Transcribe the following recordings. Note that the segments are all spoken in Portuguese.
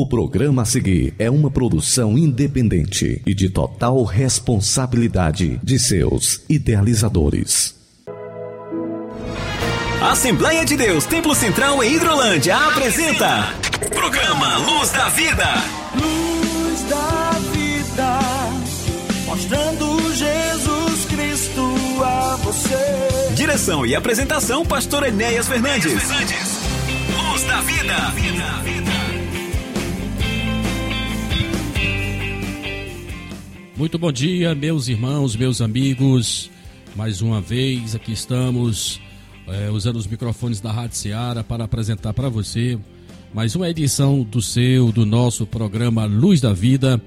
O programa a seguir é uma produção independente e de total responsabilidade de seus idealizadores. Assembleia de Deus, Templo Central em Hidrolândia apresenta Programa Luz da Vida. Luz da vida, mostrando Jesus Cristo a você. Direção e apresentação, Pastor Enéas Fernandes. Luz da Vida. Muito bom dia, meus irmãos, meus amigos. Mais uma vez aqui estamos é, usando os microfones da Rádio Seara para apresentar para você mais uma edição do seu, do nosso programa Luz da Vida.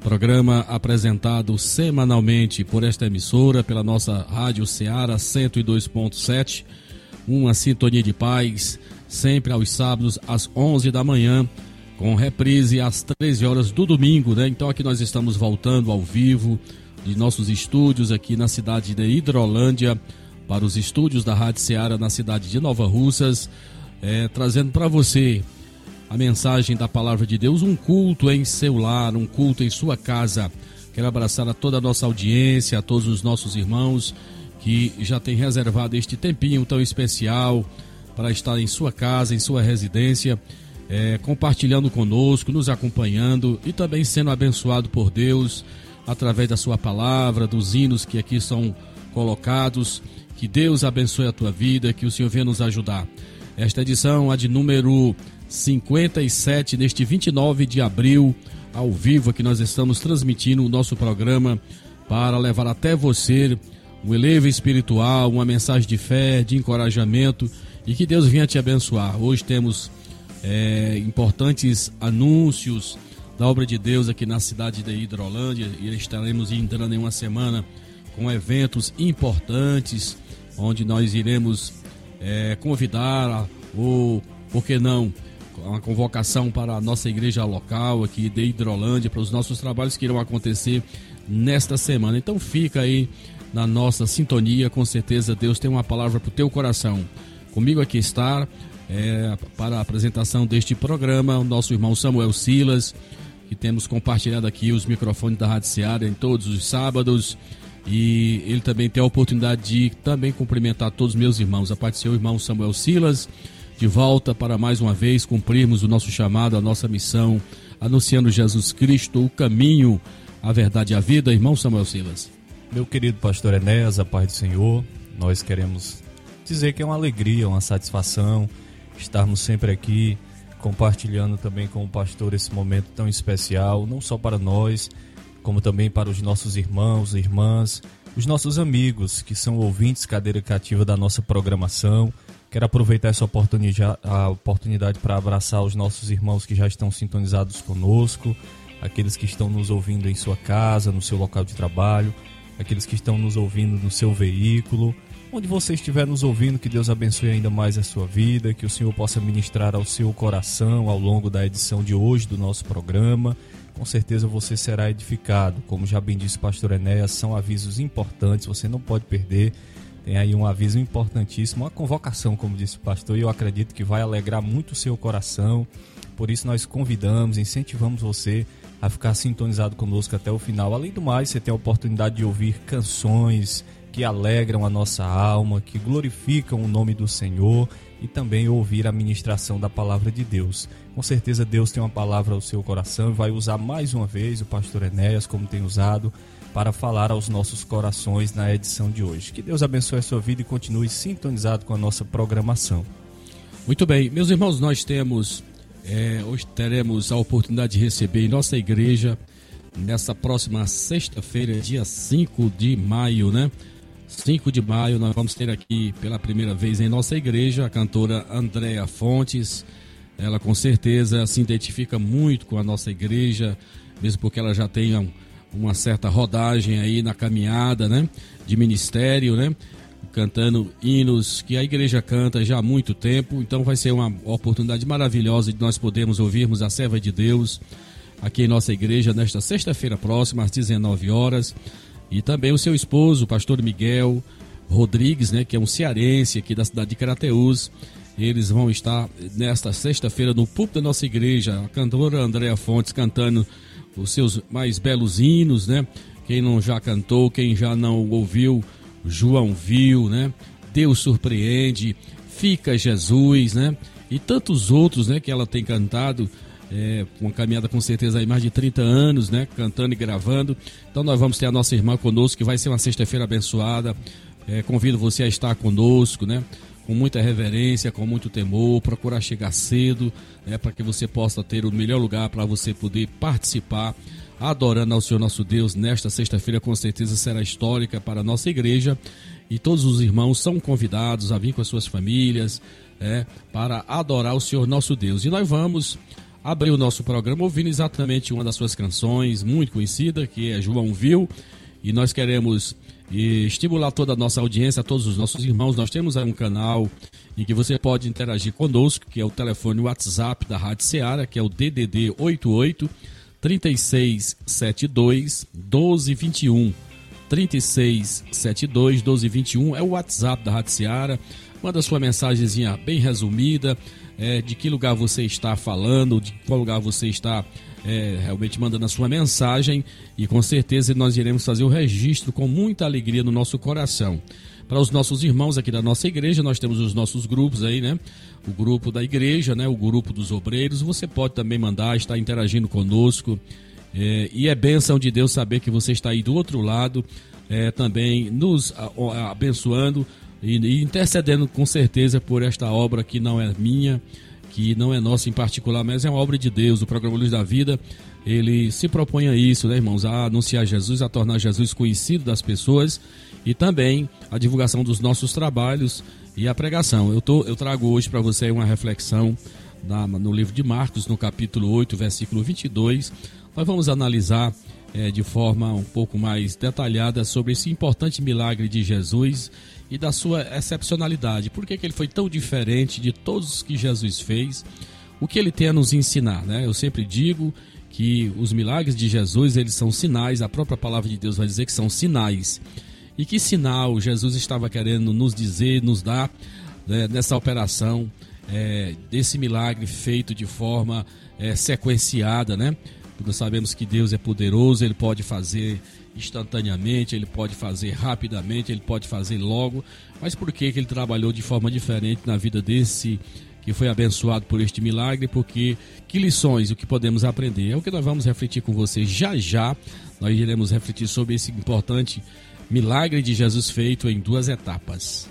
Programa apresentado semanalmente por esta emissora, pela nossa Rádio Seara 102.7. Uma sintonia de paz, sempre aos sábados às 11 da manhã com reprise às 13 horas do domingo, né? Então aqui nós estamos voltando ao vivo de nossos estúdios aqui na cidade de Hidrolândia para os estúdios da Rádio Ceará na cidade de Nova Russas, é, trazendo para você a mensagem da palavra de Deus, um culto em seu lar, um culto em sua casa. Quero abraçar a toda a nossa audiência, a todos os nossos irmãos que já têm reservado este tempinho tão especial para estar em sua casa, em sua residência é, compartilhando conosco, nos acompanhando e também sendo abençoado por Deus através da sua palavra, dos hinos que aqui são colocados. Que Deus abençoe a tua vida, que o Senhor venha nos ajudar. Esta edição, a de número 57, neste 29 de abril, ao vivo, que nós estamos transmitindo o nosso programa para levar até você um elevo espiritual, uma mensagem de fé, de encorajamento e que Deus venha te abençoar. Hoje temos é, importantes anúncios da obra de Deus aqui na cidade de Hidrolândia e estaremos entrando em uma semana com eventos importantes onde nós iremos é, convidar ou, por que não, uma convocação para a nossa igreja local aqui de Hidrolândia, para os nossos trabalhos que irão acontecer nesta semana. Então fica aí na nossa sintonia, com certeza Deus tem uma palavra para o teu coração. Comigo aqui está é, para a apresentação deste programa, o nosso irmão Samuel Silas, que temos compartilhado aqui os microfones da Rádio Seara em todos os sábados. E ele também tem a oportunidade de também cumprimentar todos os meus irmãos. A parte do seu irmão Samuel Silas, de volta para mais uma vez cumprirmos o nosso chamado, a nossa missão, anunciando Jesus Cristo, o caminho, a verdade e a vida. Irmão Samuel Silas. Meu querido pastor Enéas, a paz do Senhor, nós queremos dizer que é uma alegria, uma satisfação estarmos sempre aqui compartilhando também com o pastor esse momento tão especial, não só para nós, como também para os nossos irmãos, irmãs, os nossos amigos que são ouvintes cadeira cativa da nossa programação. Quero aproveitar essa oportunidade para abraçar os nossos irmãos que já estão sintonizados conosco, aqueles que estão nos ouvindo em sua casa, no seu local de trabalho, aqueles que estão nos ouvindo no seu veículo Onde você estiver nos ouvindo, que Deus abençoe ainda mais a sua vida, que o Senhor possa ministrar ao seu coração ao longo da edição de hoje do nosso programa. Com certeza você será edificado. Como já bem disse o pastor Enéas, são avisos importantes, você não pode perder. Tem aí um aviso importantíssimo, uma convocação, como disse o pastor, e eu acredito que vai alegrar muito o seu coração. Por isso nós convidamos, incentivamos você a ficar sintonizado conosco até o final. Além do mais, você tem a oportunidade de ouvir canções, que alegram a nossa alma, que glorificam o nome do Senhor e também ouvir a ministração da palavra de Deus. Com certeza Deus tem uma palavra ao seu coração e vai usar mais uma vez o pastor Enéas, como tem usado, para falar aos nossos corações na edição de hoje. Que Deus abençoe a sua vida e continue sintonizado com a nossa programação. Muito bem, meus irmãos, nós temos, é, hoje teremos a oportunidade de receber em nossa igreja, nessa próxima sexta-feira, dia 5 de maio, né? 5 de maio, nós vamos ter aqui pela primeira vez em nossa igreja a cantora Andréa Fontes. Ela com certeza se identifica muito com a nossa igreja, mesmo porque ela já tem uma certa rodagem aí na caminhada, né? De ministério, né? Cantando hinos que a igreja canta já há muito tempo. Então vai ser uma oportunidade maravilhosa de nós podermos ouvirmos a serva de Deus aqui em nossa igreja nesta sexta-feira próxima, às 19 horas. E também o seu esposo, o pastor Miguel Rodrigues, né, que é um cearense aqui da cidade de Carateús. Eles vão estar nesta sexta-feira no púlpito da nossa igreja. A cantora Andréa Fontes cantando os seus mais belos hinos, né? Quem não já cantou, quem já não ouviu, João viu, né? Deus surpreende, fica Jesus, né? E tantos outros, né? Que ela tem cantado. É, uma caminhada com certeza aí mais de 30 anos, né? Cantando e gravando. Então nós vamos ter a nossa irmã conosco, que vai ser uma sexta-feira abençoada. É, convido você a estar conosco, né? Com muita reverência, com muito temor, procurar chegar cedo, né? Para que você possa ter o melhor lugar para você poder participar adorando ao Senhor nosso Deus nesta sexta-feira, com certeza será histórica para a nossa igreja. E todos os irmãos são convidados a vir com as suas famílias é, para adorar o Senhor nosso Deus. E nós vamos abrir o nosso programa ouvindo exatamente uma das suas canções, muito conhecida, que é João Viu. E nós queremos estimular toda a nossa audiência, todos os nossos irmãos. Nós temos um canal em que você pode interagir conosco, que é o telefone WhatsApp da Rádio Seara, que é o DDD 88 3672 1221. 3672 1221 é o WhatsApp da Rádio Seara. Manda sua mensagenzinha bem resumida, é, de que lugar você está falando, de qual lugar você está é, realmente mandando a sua mensagem e com certeza nós iremos fazer o registro com muita alegria no nosso coração. Para os nossos irmãos aqui da nossa igreja, nós temos os nossos grupos aí, né? O grupo da igreja, né? O grupo dos obreiros. Você pode também mandar, estar interagindo conosco. É, e é bênção de Deus saber que você está aí do outro lado, é, também nos abençoando e, e intercedendo com certeza por esta obra que não é minha, que não é nossa em particular, mas é uma obra de Deus. O programa Luz da Vida, ele se propõe a isso, né, irmãos? A anunciar Jesus, a tornar Jesus conhecido das pessoas e também a divulgação dos nossos trabalhos e a pregação. Eu, tô, eu trago hoje para você uma reflexão na, no livro de Marcos, no capítulo 8, versículo 22. Nós vamos analisar é, de forma um pouco mais detalhada sobre esse importante milagre de Jesus e da sua excepcionalidade. Por que, que ele foi tão diferente de todos os que Jesus fez? O que ele tem a nos ensinar, né? Eu sempre digo que os milagres de Jesus, eles são sinais, a própria palavra de Deus vai dizer que são sinais. E que sinal Jesus estava querendo nos dizer, nos dar né, nessa operação, é, desse milagre feito de forma é, sequenciada, né? Nós sabemos que Deus é poderoso, Ele pode fazer instantaneamente, Ele pode fazer rapidamente, Ele pode fazer logo. Mas por que, que Ele trabalhou de forma diferente na vida desse que foi abençoado por este milagre? Porque que lições, o que podemos aprender? É o que nós vamos refletir com vocês já já. Nós iremos refletir sobre esse importante milagre de Jesus feito em duas etapas.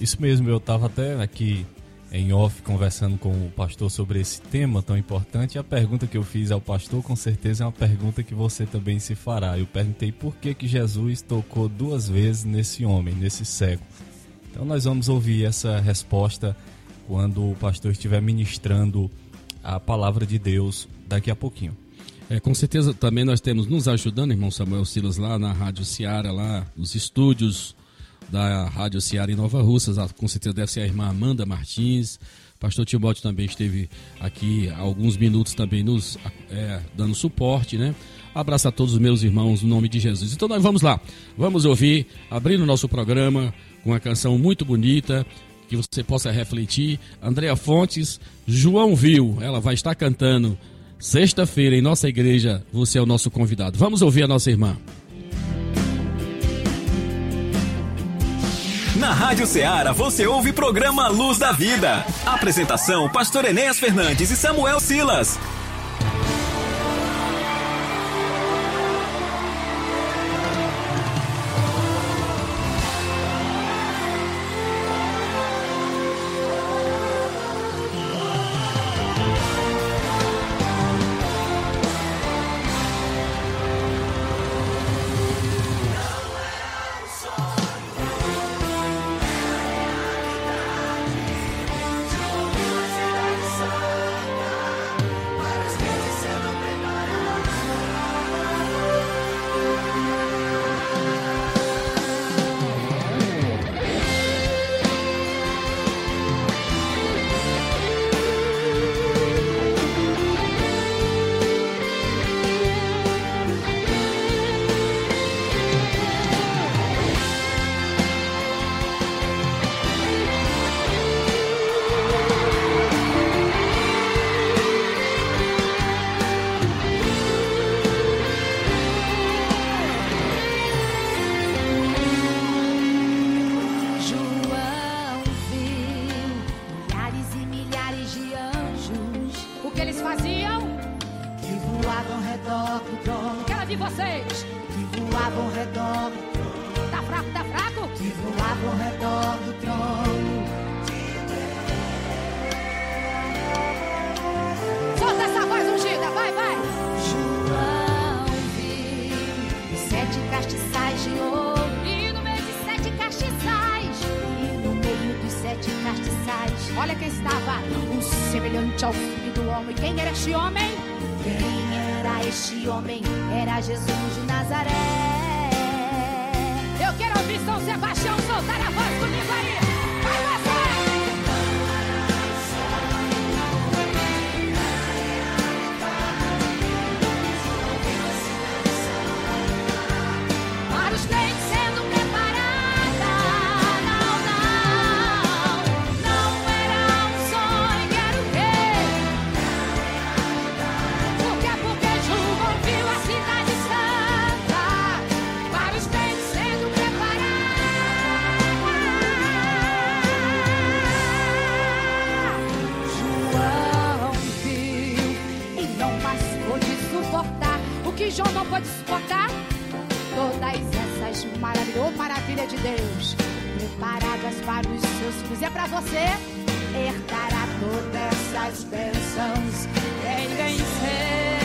Isso mesmo, eu estava até aqui em off conversando com o pastor sobre esse tema tão importante. E a pergunta que eu fiz ao pastor, com certeza, é uma pergunta que você também se fará. Eu perguntei por que, que Jesus tocou duas vezes nesse homem, nesse cego. Então nós vamos ouvir essa resposta quando o pastor estiver ministrando a palavra de Deus daqui a pouquinho. É, com certeza também nós temos nos ajudando, irmão Samuel Silas, lá na Rádio Seara, lá nos estúdios da Rádio Seara em Nova Russas. Com certeza deve ser a irmã Amanda Martins. Pastor Timóteo também esteve aqui há alguns minutos também nos é, dando suporte, né? Abraço a todos os meus irmãos no nome de Jesus. Então nós vamos lá, vamos ouvir, abrindo o nosso programa com uma canção muito bonita, que você possa refletir. Andréa Fontes, João Viu, ela vai estar cantando Sexta-feira, em nossa igreja, você é o nosso convidado. Vamos ouvir a nossa irmã. Na Rádio Ceará você ouve programa Luz da Vida. Apresentação: Pastor Enéas Fernandes e Samuel Silas. Maravilhas, maravilha de Deus, preparadas para os seus filhos. É para você herdará todas essas bênçãos. Quem vencer?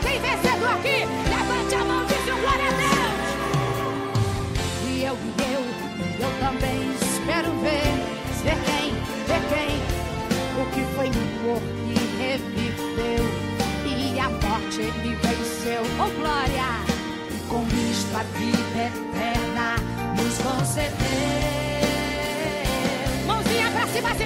Quem vencedor aqui? Levante a mão e um glória a Deus. E eu, e eu, e eu também espero ver, ver quem, ver quem, o que foi morto e reviveu. E a morte ele venceu, oh glória! E com isto a vida eterna nos concedeu. Mãozinha pra cima, assim,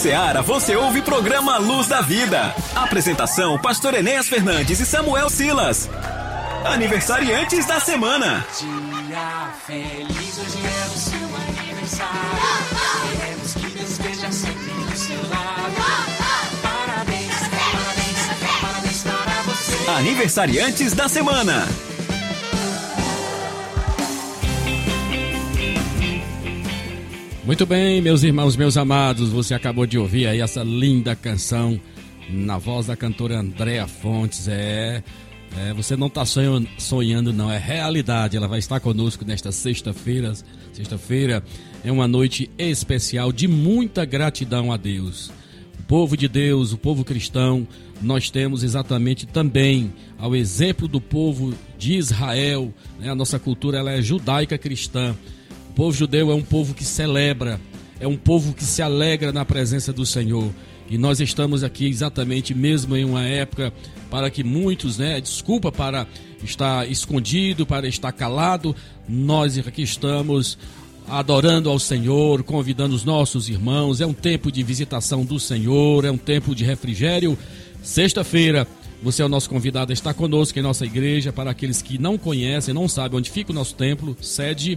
Ceará você ouve o programa Luz da Vida. Apresentação: Pastor Enéas Fernandes e Samuel Silas. Aniversariantes da semana. Dia feliz, hoje é o seu aniversário. Queremos que Deus esteja sempre do seu lado. Parabéns, parabéns, parabéns para você. Aniversariantes da semana. Muito bem, meus irmãos, meus amados, você acabou de ouvir aí essa linda canção na voz da cantora Andréa Fontes. É, é você não está sonhando, sonhando, não, é realidade. Ela vai estar conosco nesta sexta-feira, sexta-feira, é uma noite especial de muita gratidão a Deus. O povo de Deus, o povo cristão, nós temos exatamente também ao exemplo do povo de Israel, né? a nossa cultura ela é judaica cristã. O povo judeu é um povo que celebra, é um povo que se alegra na presença do Senhor. E nós estamos aqui exatamente mesmo em uma época para que muitos, né, desculpa para estar escondido, para estar calado, nós aqui estamos adorando ao Senhor, convidando os nossos irmãos. É um tempo de visitação do Senhor, é um tempo de refrigério. Sexta-feira, você é o nosso convidado a estar conosco em nossa igreja. Para aqueles que não conhecem, não sabem onde fica o nosso templo, sede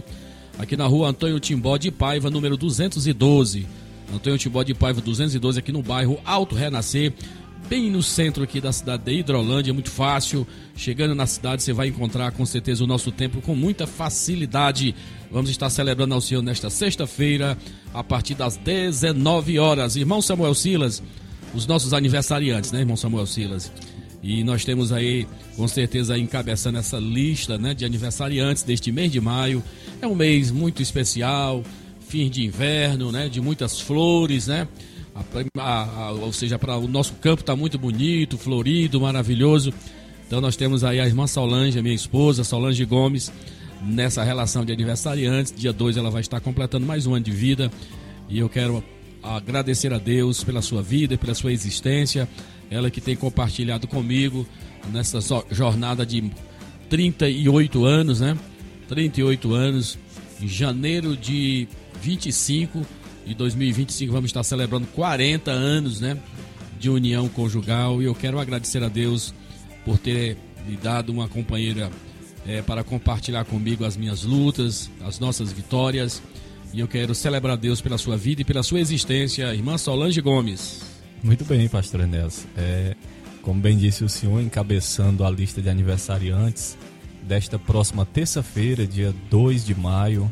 aqui na rua Antônio Timbó de Paiva, número 212. Antônio Timbó de Paiva 212, aqui no bairro Alto Renascer, bem no centro aqui da cidade de Hidrolândia, muito fácil. Chegando na cidade, você vai encontrar com certeza o nosso templo com muita facilidade. Vamos estar celebrando ao Senhor nesta sexta-feira, a partir das 19 horas. Irmão Samuel Silas, os nossos aniversariantes, né, irmão Samuel Silas? E nós temos aí, com certeza, encabeçando essa lista né, de aniversariantes deste mês de maio. É um mês muito especial, fim de inverno, né? De muitas flores, né? A, a, a, ou seja, para o nosso campo está muito bonito, florido, maravilhoso. Então nós temos aí a irmã Solange, a minha esposa, Solange Gomes, nessa relação de aniversariantes. Dia 2 ela vai estar completando mais um ano de vida. E eu quero agradecer a Deus pela sua vida, pela sua existência. Ela que tem compartilhado comigo nessa jornada de 38 anos, né? 38 anos. Em janeiro de 25 de 2025 vamos estar celebrando 40 anos, né, de união conjugal e eu quero agradecer a Deus por ter me dado uma companheira é, para compartilhar comigo as minhas lutas, as nossas vitórias. E eu quero celebrar a Deus pela sua vida e pela sua existência, irmã Solange Gomes. Muito bem, pastor Enéas. É, como bem disse o senhor, encabeçando a lista de aniversariantes desta próxima terça-feira, dia 2 de maio,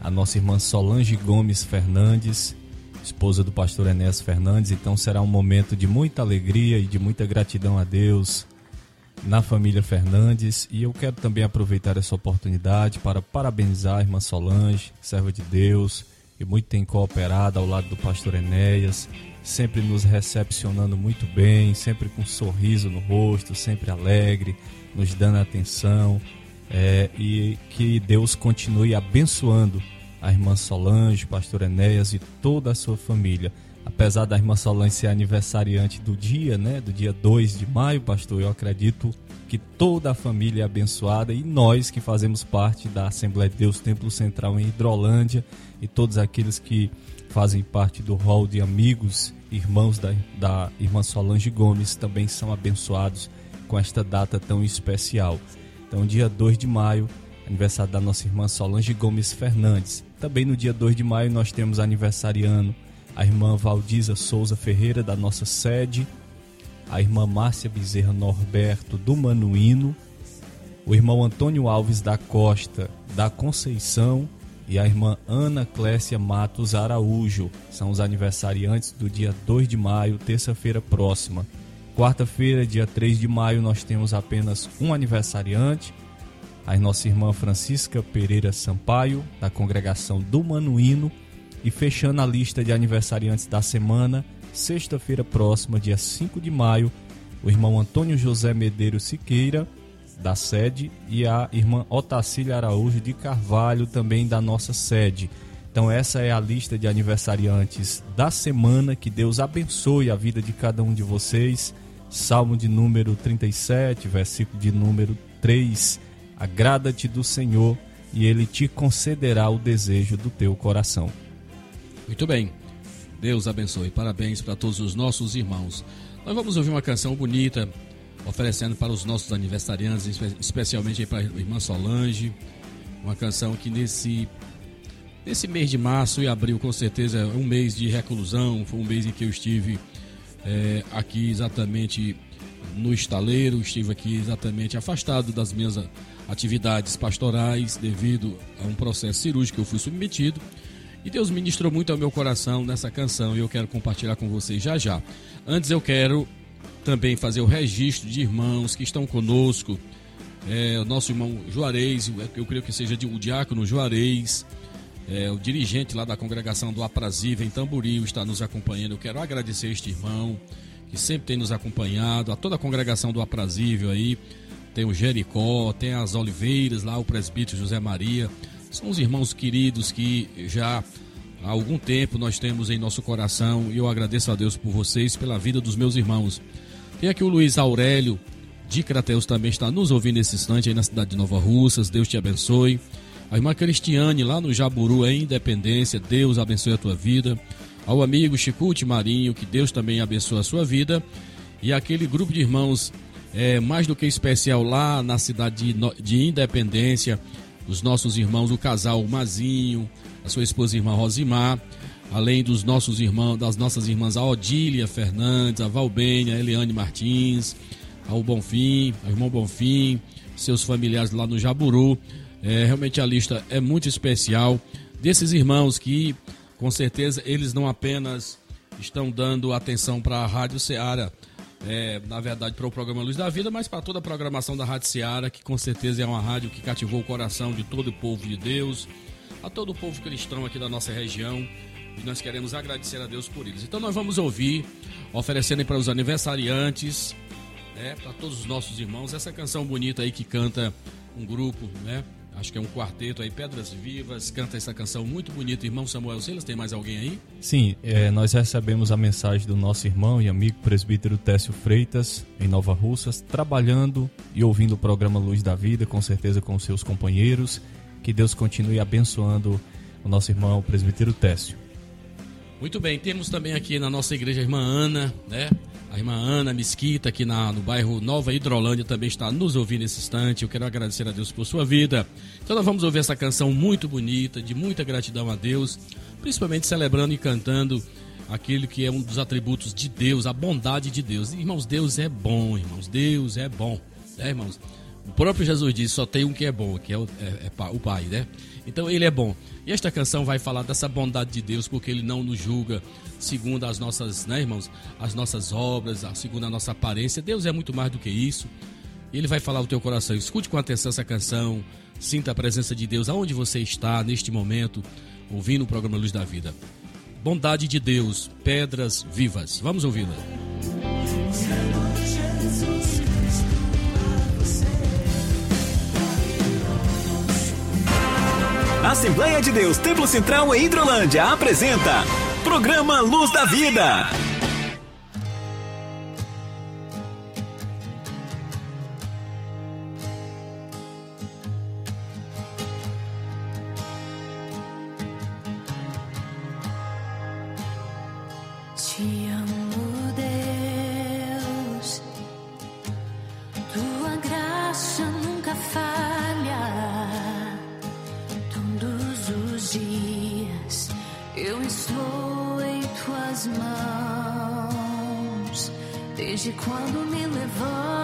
a nossa irmã Solange Gomes Fernandes, esposa do pastor Enéas Fernandes. Então será um momento de muita alegria e de muita gratidão a Deus na família Fernandes. E eu quero também aproveitar essa oportunidade para parabenizar a irmã Solange, serva de Deus, que muito tem cooperado ao lado do pastor Enéas, sempre nos recepcionando muito bem, sempre com um sorriso no rosto, sempre alegre, nos dando atenção. É, e que Deus continue abençoando a irmã Solange, pastor Enéas e toda a sua família. Apesar da irmã Solange ser aniversariante do dia, né, do dia 2 de maio, pastor, eu acredito que toda a família é abençoada e nós que fazemos parte da Assembleia de Deus Templo Central em Hidrolândia e todos aqueles que fazem parte do hall de amigos, irmãos da, da irmã Solange Gomes também são abençoados com esta data tão especial. Então, dia 2 de maio, aniversário da nossa irmã Solange Gomes Fernandes. Também no dia 2 de maio nós temos aniversariando a irmã Valdiza Souza Ferreira da nossa sede, a irmã Márcia Bezerra Norberto do Manuíno, o irmão Antônio Alves da Costa da Conceição e a irmã Ana Clécia Matos Araújo. São os aniversariantes do dia 2 de maio, terça-feira próxima. Quarta-feira, dia 3 de maio, nós temos apenas um aniversariante, a nossa irmã Francisca Pereira Sampaio, da congregação do Manuíno, e fechando a lista de aniversariantes da semana, sexta-feira próxima, dia 5 de maio, o irmão Antônio José Medeiros Siqueira, da sede, e a irmã Otacília Araújo de Carvalho, também da nossa sede. Então, essa é a lista de aniversariantes da semana. Que Deus abençoe a vida de cada um de vocês. Salmo de número 37, versículo de número 3 Agrada-te do Senhor e ele te concederá o desejo do teu coração. Muito bem. Deus abençoe. Parabéns para todos os nossos irmãos. Nós vamos ouvir uma canção bonita, oferecendo para os nossos aniversariantes, especialmente para a irmã Solange. Uma canção que nesse, nesse mês de março e abril, com certeza, é um mês de reclusão. Foi um mês em que eu estive é, aqui exatamente no estaleiro, estive aqui exatamente afastado das minhas atividades pastorais devido a um processo cirúrgico que eu fui submetido. E Deus ministrou muito ao meu coração nessa canção e eu quero compartilhar com vocês já já. Antes eu quero também fazer o registro de irmãos que estão conosco. É, o nosso irmão Juarez, eu creio que seja um diácono Juarez, é, o dirigente lá da congregação do Aprazível em Tamboril está nos acompanhando. Eu quero agradecer este irmão que sempre tem nos acompanhado, a toda a congregação do Aprazível aí. Tem o Jericó, tem as Oliveiras lá, o presbítero José Maria. São os irmãos queridos que já há algum tempo nós temos em nosso coração e eu agradeço a Deus por vocês, pela vida dos meus irmãos. Tem aqui o Luiz Aurélio de Crateus também está nos ouvindo nesse instante aí na cidade de Nova Russas. Deus te abençoe. A irmã Cristiane lá no Jaburu em Independência. Deus abençoe a tua vida. Ao amigo Chicute Marinho, que Deus também abençoe a sua vida. E aquele grupo de irmãos é, mais do que especial lá na cidade de, de Independência, os nossos irmãos, o casal Mazinho, a sua esposa irmã Rosimar, além dos nossos irmãos, das nossas irmãs a Odília Fernandes, a Valbênia, a Eliane Martins, ao Bonfim, ao irmão Bonfim, seus familiares lá no Jaburu. É, realmente a lista é muito especial desses irmãos que, com certeza, eles não apenas estão dando atenção para a Rádio Ceará, é, na verdade, para o programa Luz da Vida, mas para toda a programação da Rádio Ceará, que com certeza é uma rádio que cativou o coração de todo o povo de Deus, a todo o povo cristão aqui da nossa região. E nós queremos agradecer a Deus por eles. Então nós vamos ouvir, oferecendo para os aniversariantes, né, para todos os nossos irmãos, essa canção bonita aí que canta um grupo, né? Acho que é um quarteto aí, Pedras Vivas, canta essa canção muito bonita. Irmão Samuel Silas, tem mais alguém aí? Sim, é, nós recebemos a mensagem do nosso irmão e amigo presbítero Técio Freitas, em Nova Russas, trabalhando e ouvindo o programa Luz da Vida, com certeza com seus companheiros. Que Deus continue abençoando o nosso irmão presbítero Técio. Muito bem, temos também aqui na nossa igreja a irmã Ana, né? A irmã Ana Mesquita, aqui na, no bairro Nova Hidrolândia, também está nos ouvindo nesse instante. Eu quero agradecer a Deus por sua vida. Então, nós vamos ouvir essa canção muito bonita, de muita gratidão a Deus, principalmente celebrando e cantando aquilo que é um dos atributos de Deus, a bondade de Deus. Irmãos, Deus é bom, irmãos, Deus é bom, né, irmãos? O próprio Jesus disse: só tem um que é bom, que é o, é, é o Pai, né? Então ele é bom. E esta canção vai falar dessa bondade de Deus, porque ele não nos julga segundo as nossas, né, irmãos, as nossas obras, segundo a nossa aparência. Deus é muito mais do que isso. Ele vai falar o teu coração. Escute com atenção essa canção. Sinta a presença de Deus aonde você está neste momento, ouvindo o programa Luz da Vida. Bondade de Deus, pedras vivas. Vamos ouvi-la. Assembleia de Deus Templo Central em Hidrolândia apresenta Programa Luz da Vida. Te amo, quando me levanto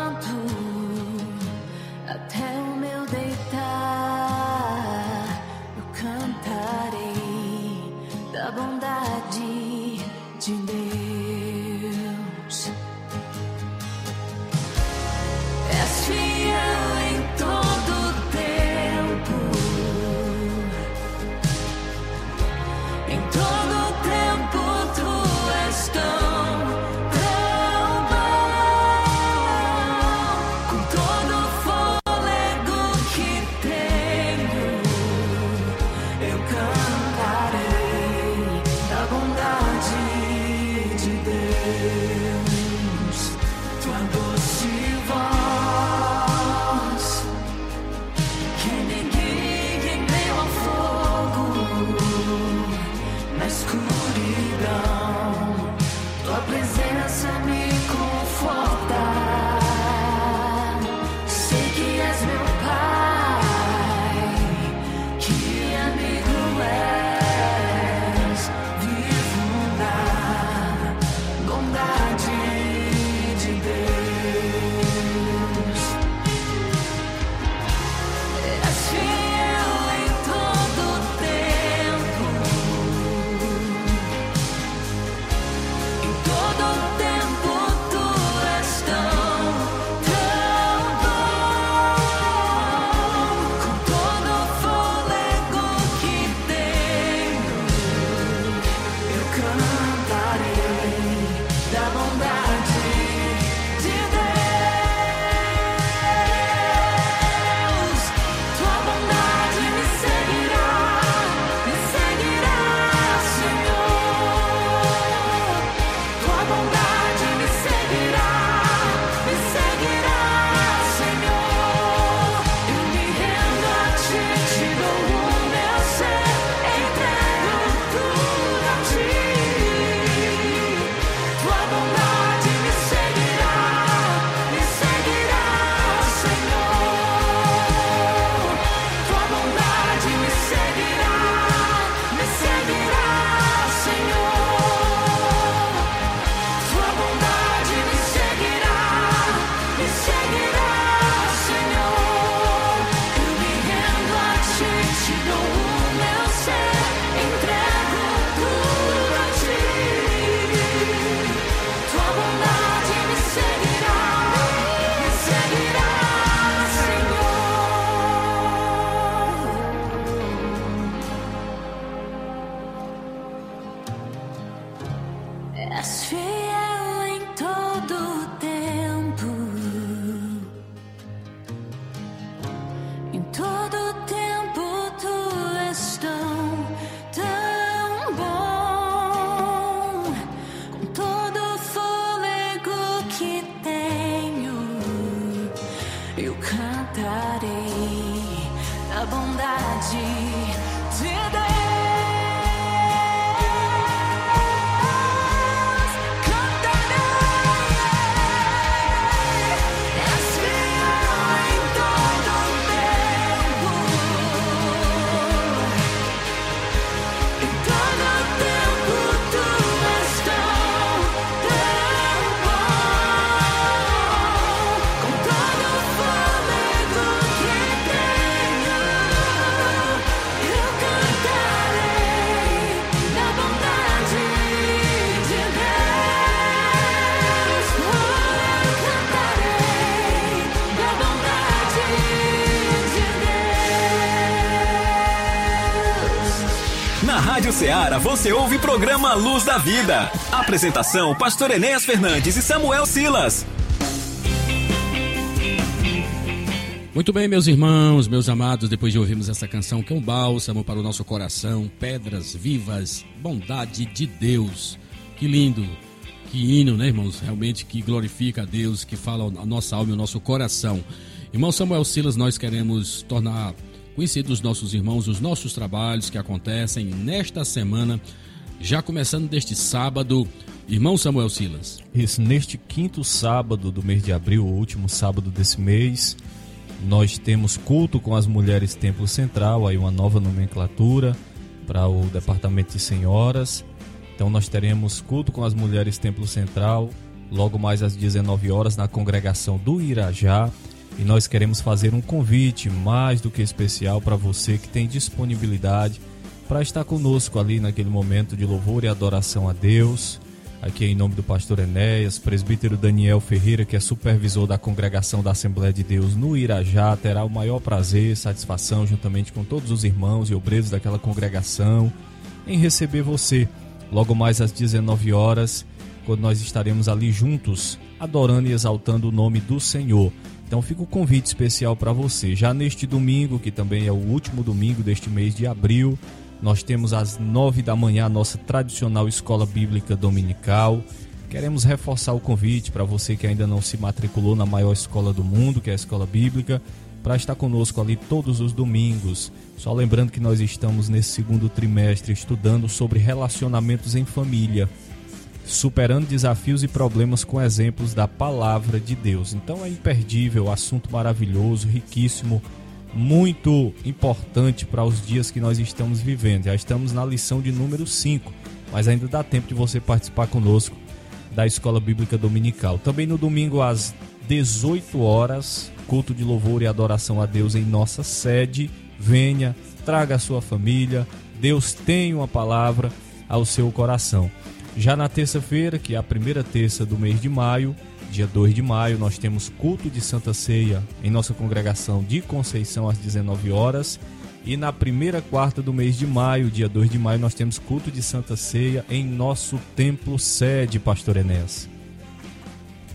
você ouve o programa Luz da Vida. Apresentação: Pastor Enéas Fernandes e Samuel Silas. Muito bem, meus irmãos, meus amados, depois de ouvirmos essa canção que é um bálsamo para o nosso coração, pedras vivas, bondade de Deus. Que lindo, que hino, né, irmãos? Realmente que glorifica a Deus, que fala a nossa alma e o nosso coração. Irmão Samuel Silas, nós queremos tornar conhecidos os nossos irmãos, os nossos trabalhos que acontecem nesta semana, já começando deste sábado. Irmão Samuel Silas. Isso, neste quinto sábado do mês de abril, o último sábado desse mês, nós temos culto com as mulheres Templo Central, aí uma nova nomenclatura para o departamento de senhoras. Então nós teremos culto com as mulheres Templo Central, logo mais às 19 horas na congregação do Irajá. E nós queremos fazer um convite mais do que especial para você que tem disponibilidade para estar conosco ali naquele momento de louvor e adoração a Deus. Aqui em nome do pastor Enéas, presbítero Daniel Ferreira, que é supervisor da congregação da Assembleia de Deus no Irajá, terá o maior prazer e satisfação, juntamente com todos os irmãos e obreiros daquela congregação, em receber você logo mais às 19 horas, quando nós estaremos ali juntos, adorando e exaltando o nome do Senhor. Então fica o convite especial para você. Já neste domingo, que também é o último domingo deste mês de abril, nós temos às nove da manhã a nossa tradicional escola bíblica dominical. Queremos reforçar o convite para você que ainda não se matriculou na maior escola do mundo, que é a escola bíblica, para estar conosco ali todos os domingos. Só lembrando que nós estamos nesse segundo trimestre estudando sobre relacionamentos em família, superando desafios e problemas com exemplos da palavra de Deus. Então é imperdível, assunto maravilhoso, riquíssimo muito importante para os dias que nós estamos vivendo. Já estamos na lição de número 5, mas ainda dá tempo de você participar conosco da Escola Bíblica Dominical. Também no domingo às 18 horas, culto de louvor e adoração a Deus em nossa sede. Venha, traga a sua família. Deus tem uma palavra ao seu coração. Já na terça-feira, que é a primeira terça do mês de maio, dia 2 de maio, nós temos culto de Santa Ceia em nossa congregação de Conceição às 19 horas. E na primeira quarta do mês de maio, dia 2 de maio, nós temos culto de Santa Ceia em nosso templo sede, Pastor Enéas.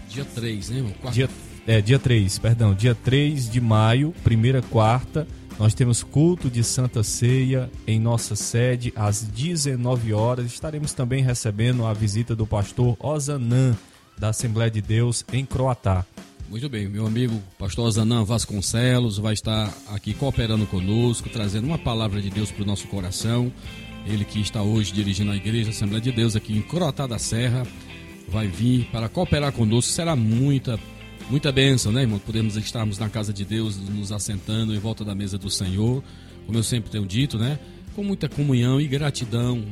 Dia 3, né, irmão? Quarta- Dia, é, dia 3, perdão, dia 3 de maio, primeira quarta, nós temos culto de Santa Ceia em nossa sede às 19 horas. Estaremos também recebendo a visita do pastor Ozanã, da Assembleia de Deus em Croatá. Muito bem, meu amigo pastor Zanã Vasconcelos vai estar aqui cooperando conosco, trazendo uma palavra de Deus para o nosso coração. Ele que está hoje dirigindo a igreja Assembleia de Deus aqui em Croatá da Serra, vai vir para cooperar conosco. Será muita, muita bênção, né, irmão? Podemos estarmos na casa de Deus, nos assentando em volta da mesa do Senhor, como eu sempre tenho dito, né? Com muita comunhão e gratidão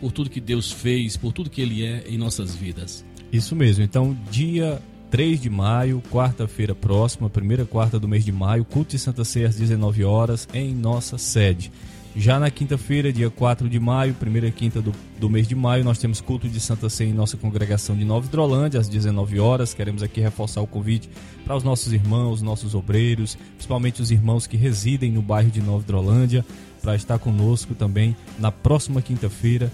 por tudo que Deus fez, por tudo que Ele é em nossas vidas. Isso mesmo. Então, dia 3 de maio, quarta-feira próxima, primeira quarta do mês de maio, culto de Santa Ceia às 19 horas em nossa sede. Já na quinta-feira, dia 4 de maio, primeira quinta do, do mês de maio, nós temos culto de Santa Ceia em nossa congregação de Nova Hidrolândia, às 19 horas. Queremos aqui reforçar o convite para os nossos irmãos, nossos obreiros, principalmente os irmãos que residem no bairro de Nova Hidrolândia, para estar conosco também na próxima quinta-feira,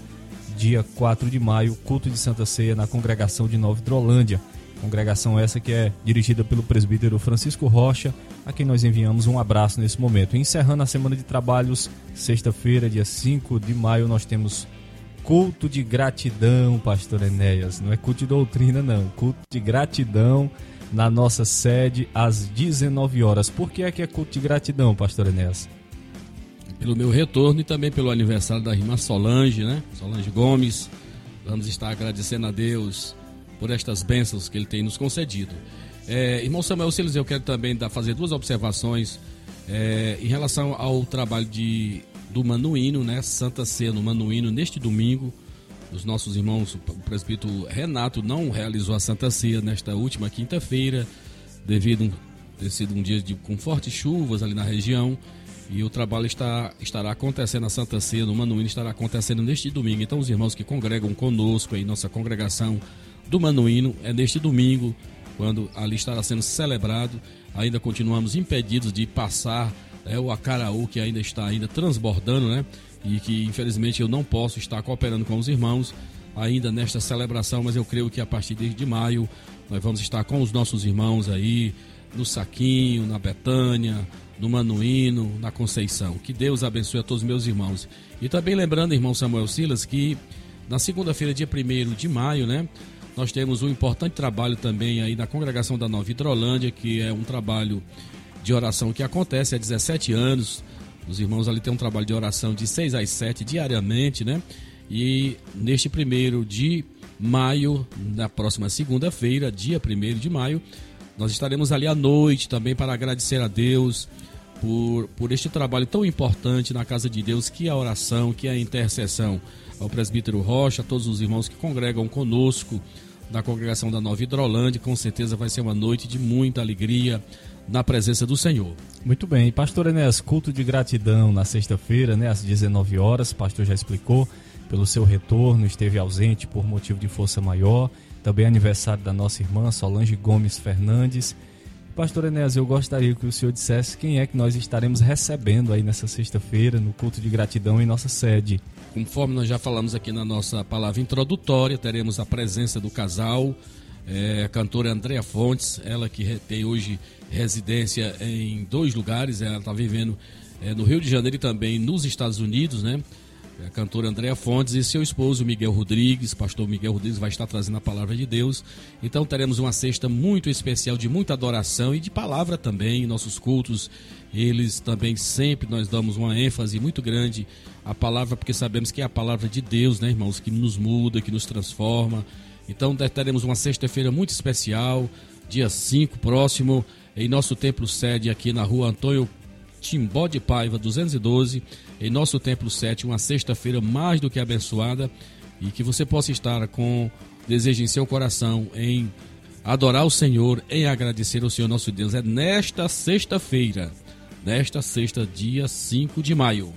dia 4 de maio, culto de Santa Ceia na congregação de Nova Hidrolândia. Congregação essa que é dirigida pelo presbítero Francisco Rocha, a quem nós enviamos um abraço nesse momento. Encerrando a semana de trabalhos, sexta-feira, dia 5 de maio, nós temos culto de gratidão, pastor Enéas. Não é culto de doutrina, não. Culto de gratidão na nossa sede às 19 horas. Por que é que é culto de gratidão, pastor Enéas? Pelo meu retorno e também pelo aniversário da irmã Solange, né? Solange Gomes. Vamos estar agradecendo a Deus por estas bênçãos que Ele tem nos concedido. É, irmão Samuel Silas, eu quero também dar, fazer duas observações é, em relação ao trabalho de, do Manuíno, né? Santa Ceia no Manuíno, neste domingo. Os nossos irmãos, o presbítero Renato não realizou a Santa Ceia nesta última quinta-feira, devido a ter sido um dia de, com fortes chuvas ali na região. E o trabalho está, estará acontecendo, a Santa Ceia no Manuíno estará acontecendo neste domingo. Então, os irmãos que congregam conosco em nossa congregação do Manuíno, é neste domingo, quando ali estará sendo celebrado. Ainda continuamos impedidos de passar é, o Acaraú, que ainda está ainda transbordando, né? E que infelizmente eu não posso estar cooperando com os irmãos ainda nesta celebração, mas eu creio que a partir de maio nós vamos estar com os nossos irmãos aí no Saquinho, na Betânia, no Manuíno, na Conceição. Que Deus abençoe a todos os meus irmãos. E também lembrando, irmão Samuel Silas, que na segunda-feira, dia 1 de maio, né? Nós temos um importante trabalho também aí na congregação da Nova Hidrolândia, que é um trabalho de oração que acontece há 17 anos. Os irmãos ali têm um trabalho de oração de 6 às 7 diariamente, né? E neste primeiro de maio, na próxima segunda-feira, dia 1 de maio, nós estaremos ali à noite também para agradecer a Deus por, por este trabalho tão importante na casa de Deus, que é a oração, que é a intercessão. Ao presbítero Rocha, a todos os irmãos que congregam conosco da congregação da Nova Hidrolândia, com certeza vai ser uma noite de muita alegria na presença do Senhor. Muito bem, pastor Enéas, culto de gratidão na sexta-feira, né, às 19 horas, pastor já explicou, pelo seu retorno, esteve ausente por motivo de força maior, também aniversário da nossa irmã Solange Gomes Fernandes. Pastor Enéas, eu gostaria que o senhor dissesse quem é que nós estaremos recebendo aí nessa sexta-feira no culto de gratidão em nossa sede. Conforme nós já falamos aqui na nossa palavra introdutória, teremos a presença do casal, é, a cantora Andréa Fontes, ela que tem hoje residência em dois lugares, ela está vivendo é, no Rio de Janeiro e também nos Estados Unidos, né? A cantora Andréa Fontes e seu esposo Miguel Rodrigues, pastor Miguel Rodrigues vai estar trazendo a palavra de Deus. Então teremos uma sexta muito especial de muita adoração e de palavra também nossos cultos. Eles também sempre nós damos uma ênfase muito grande à palavra porque sabemos que é a palavra de Deus, né, irmãos, que nos muda, que nos transforma. Então teremos uma sexta-feira muito especial, dia 5 próximo, em nosso templo sede aqui na rua Antônio Timbó de Paiva 212, em nosso templo 7, uma sexta-feira mais do que abençoada e que você possa estar com desejo em seu coração em adorar o Senhor, em agradecer ao Senhor nosso Deus. É nesta sexta-feira, nesta sexta, dia 5 de maio.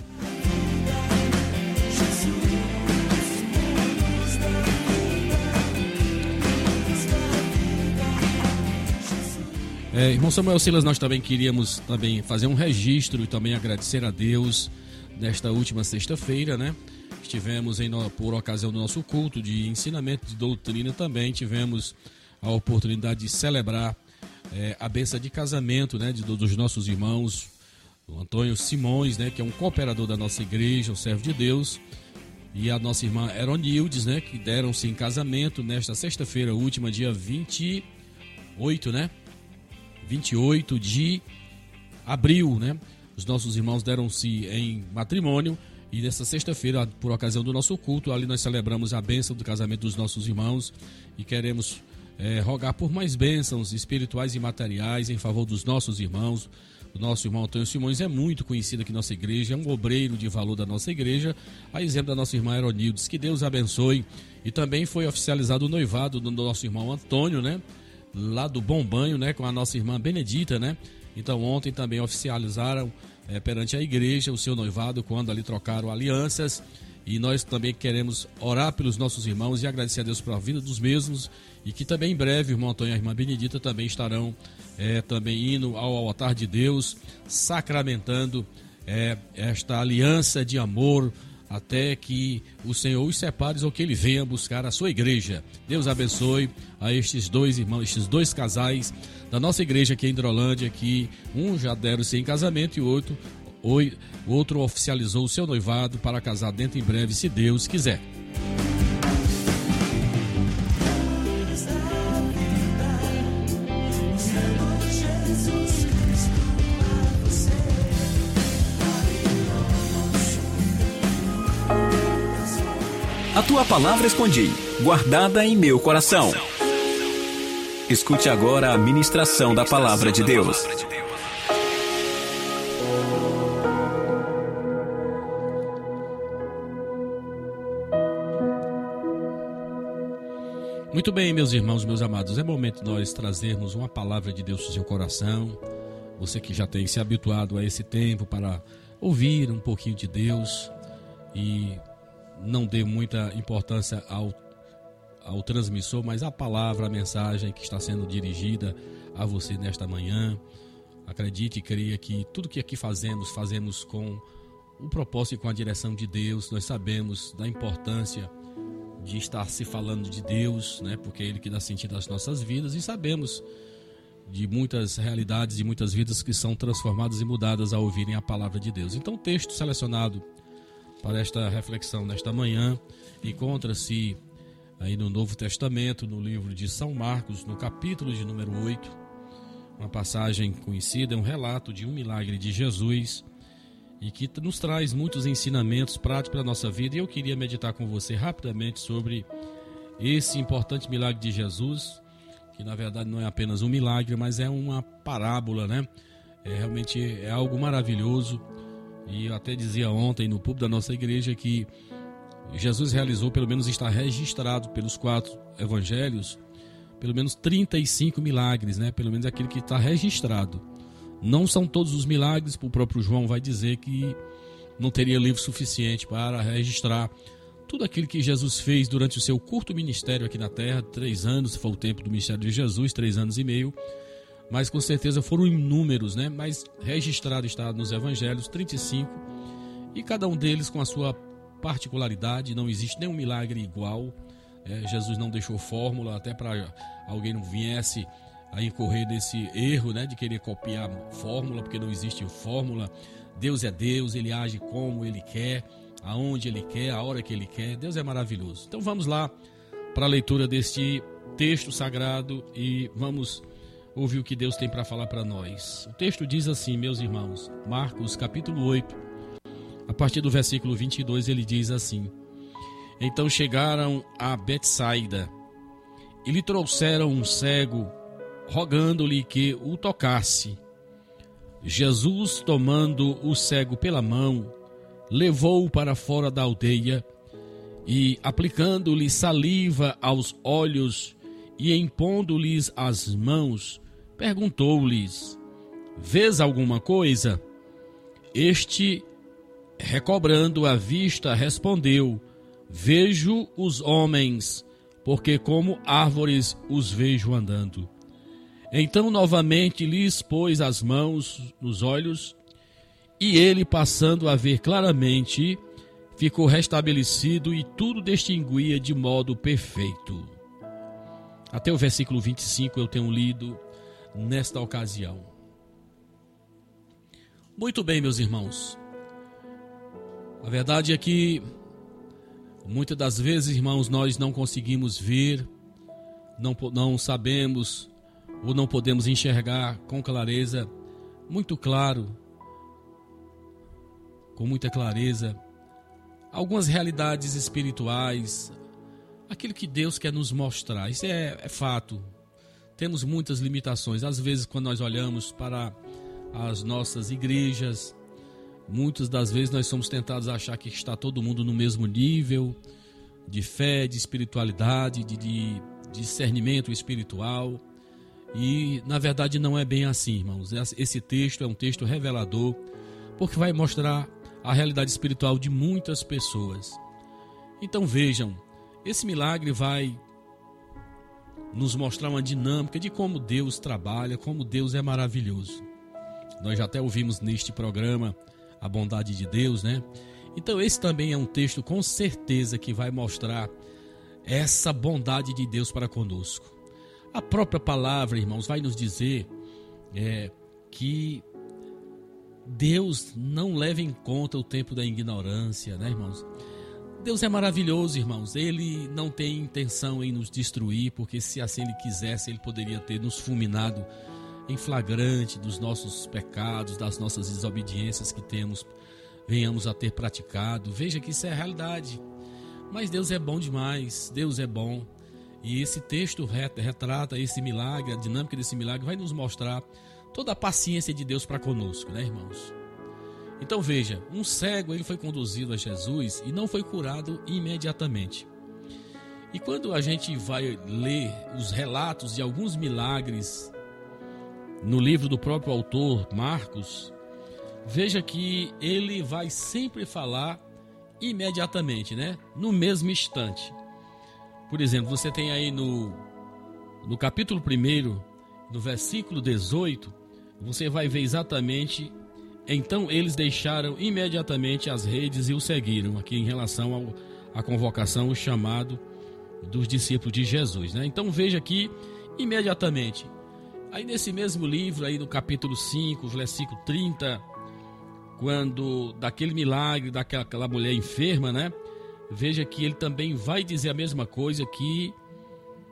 É, irmão Samuel Silas, nós também queríamos também fazer um registro e também agradecer a Deus nesta última sexta-feira, né? Estivemos em, por ocasião do nosso culto de ensinamento de doutrina também tivemos a oportunidade de celebrar é, a benção de casamento, né, de, dos nossos irmãos, o Antônio Simões, né, que é um cooperador da nossa igreja, um servo de Deus, e a nossa irmã Eronildes, né, que deram-se em casamento nesta sexta-feira última, dia 28, né? 28 de abril, né? Os nossos irmãos deram-se em matrimônio e nessa sexta-feira, por ocasião do nosso culto, ali nós celebramos a bênção do casamento dos nossos irmãos e queremos é, rogar por mais bênçãos espirituais e materiais em favor dos nossos irmãos. O nosso irmão Antônio Simões é muito conhecido aqui na nossa igreja, é um obreiro de valor da nossa igreja, a exemplo da nossa irmã Aeronildes. Que Deus abençoe. E também foi oficializado o noivado do nosso irmão Antônio, né? lá do Bom Banho, né, com a nossa irmã Benedita, né? Então ontem também oficializaram é, perante a igreja o seu noivado quando ali trocaram alianças e nós também queremos orar pelos nossos irmãos e agradecer a Deus pela vida dos mesmos e que também em breve irmão Antônio e a irmã Benedita também estarão é, também indo ao altar de Deus, sacramentando é, esta aliança de amor até que o Senhor os separe ou que ele venha buscar a sua igreja. Deus abençoe a estes dois irmãos, estes dois casais da nossa igreja aqui em Hidrolândia, que um já deram-se em casamento e o outro, o outro oficializou o seu noivado para casar dentro em breve, se Deus quiser. A tua palavra escondi, guardada em meu coração. Escute agora a ministração da palavra de Deus. Muito bem, meus irmãos, meus amados, é momento nós trazermos uma palavra de Deus no seu coração. Você que já tem se habituado a esse tempo para ouvir um pouquinho de Deus e não dê muita importância ao, ao transmissor, mas à palavra, a mensagem que está sendo dirigida a você nesta manhã. Acredite e creia que tudo que aqui fazemos, fazemos com o propósito e com a direção de Deus. Nós sabemos da importância de estar se falando de Deus, né? Porque é Ele que dá sentido às nossas vidas e sabemos de muitas realidades e muitas vidas que são transformadas e mudadas ao ouvirem a palavra de Deus. Então, o texto selecionado para esta reflexão nesta manhã encontra-se aí no Novo Testamento, no livro de São Marcos, no capítulo de número 8, uma passagem conhecida, é um relato de um milagre de Jesus e que nos traz muitos ensinamentos práticos para a nossa vida. E eu queria meditar com você rapidamente sobre esse importante milagre de Jesus, que na verdade não é apenas um milagre, mas é uma parábola, né? É, realmente é algo maravilhoso. E eu até dizia ontem no público da nossa igreja que Jesus realizou, pelo menos está registrado pelos quatro evangelhos, pelo menos 35 milagres, né? Pelo menos aquele que está registrado. Não são todos os milagres, o próprio João vai dizer que não teria livro suficiente para registrar tudo aquilo que Jesus fez durante o seu curto ministério aqui na terra, três anos, foi o tempo do ministério de Jesus, três anos e meio, mas com certeza foram inúmeros, né? Mas registrado está nos evangelhos 35 e cada um deles com a sua particularidade, não existe nenhum milagre igual. É, Jesus não deixou fórmula até para alguém não viesse a incorrer nesse erro, né, de querer copiar fórmula, porque não existe fórmula. Deus é Deus, ele age como ele quer, aonde ele quer, a hora que ele quer. Deus é maravilhoso. Então vamos lá para a leitura deste texto sagrado e vamos ouvir o que Deus tem para falar para nós. O texto diz assim, meus irmãos, Marcos capítulo 8, a partir do versículo 22, ele diz assim: Então chegaram a Betsaida e lhe trouxeram um cego, rogando-lhe que o tocasse. Jesus, tomando o cego pela mão, levou-o para fora da aldeia e, aplicando-lhe saliva aos olhos e impondo-lhes as mãos, perguntou-lhes: Vês alguma coisa? Este, recobrando a vista, respondeu: Vejo os homens, porque como árvores os vejo andando. Então novamente lhes pôs as mãos nos olhos, e ele, passando a ver claramente, ficou restabelecido e tudo distinguia de modo perfeito. Até o versículo 25 eu tenho lido nesta ocasião. Muito bem, meus irmãos. A verdade é que muitas das vezes, irmãos, nós não conseguimos ver, não, não sabemos ou não podemos enxergar com clareza, muito claro, com muita clareza, algumas realidades espirituais, aquilo que Deus quer nos mostrar. Isso é, é fato. Temos muitas limitações. Às vezes, quando nós olhamos para as nossas igrejas, muitas das vezes nós somos tentados a achar que está todo mundo no mesmo nível de fé, de espiritualidade, de, de discernimento espiritual. E na verdade não é bem assim, irmãos. Esse texto é um texto revelador, porque vai mostrar a realidade espiritual de muitas pessoas. Então vejam, esse milagre vai nos mostrar uma dinâmica de como Deus trabalha, como Deus é maravilhoso. Nós já até ouvimos neste programa a bondade de Deus, né? Então, esse também é um texto com certeza que vai mostrar essa bondade de Deus para conosco. A própria palavra, irmãos, vai nos dizer é, que Deus não leva em conta o tempo da ignorância, né, irmãos? Deus é maravilhoso, irmãos. Ele não tem intenção em nos destruir, porque se assim ele quisesse, ele poderia ter nos fulminado em flagrante dos nossos pecados, das nossas desobediências que temos, venhamos a ter praticado. Veja que isso é a realidade. Mas Deus é bom demais, Deus é bom. E esse texto retrata esse milagre, a dinâmica desse milagre vai nos mostrar toda a paciência de Deus para conosco, né, irmãos? Então veja, um cego ele foi conduzido a Jesus e não foi curado imediatamente. E quando a gente vai ler os relatos de alguns milagres no livro do próprio autor Marcos, veja que ele vai sempre falar imediatamente, né? No mesmo instante. Por exemplo, você tem aí no, no capítulo 1, no versículo 18, você vai ver exatamente. Então eles deixaram imediatamente as redes e o seguiram, aqui em relação ao, à convocação, o chamado dos discípulos de Jesus. Né? Então veja aqui, imediatamente. Aí nesse mesmo livro, aí no capítulo 5, versículo 30, quando daquele milagre daquela aquela mulher enferma, né? Veja que ele também vai dizer a mesma coisa que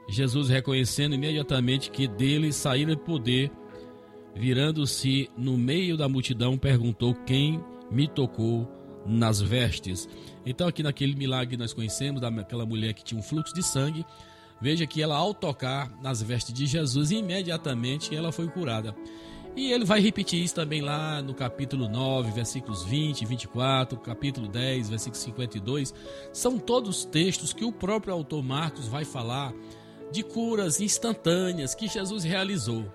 Jesus reconhecendo imediatamente que dele saíra poder, virando-se no meio da multidão, perguntou quem me tocou nas vestes. Então aqui naquele milagre nós conhecemos daquela mulher que tinha um fluxo de sangue, veja que ela ao tocar nas vestes de Jesus, imediatamente ela foi curada. E ele vai repetir isso também lá no capítulo 9, versículos 20 e 24, capítulo 10, versículo 52. São todos textos que o próprio autor Marcos vai falar de curas instantâneas que Jesus realizou.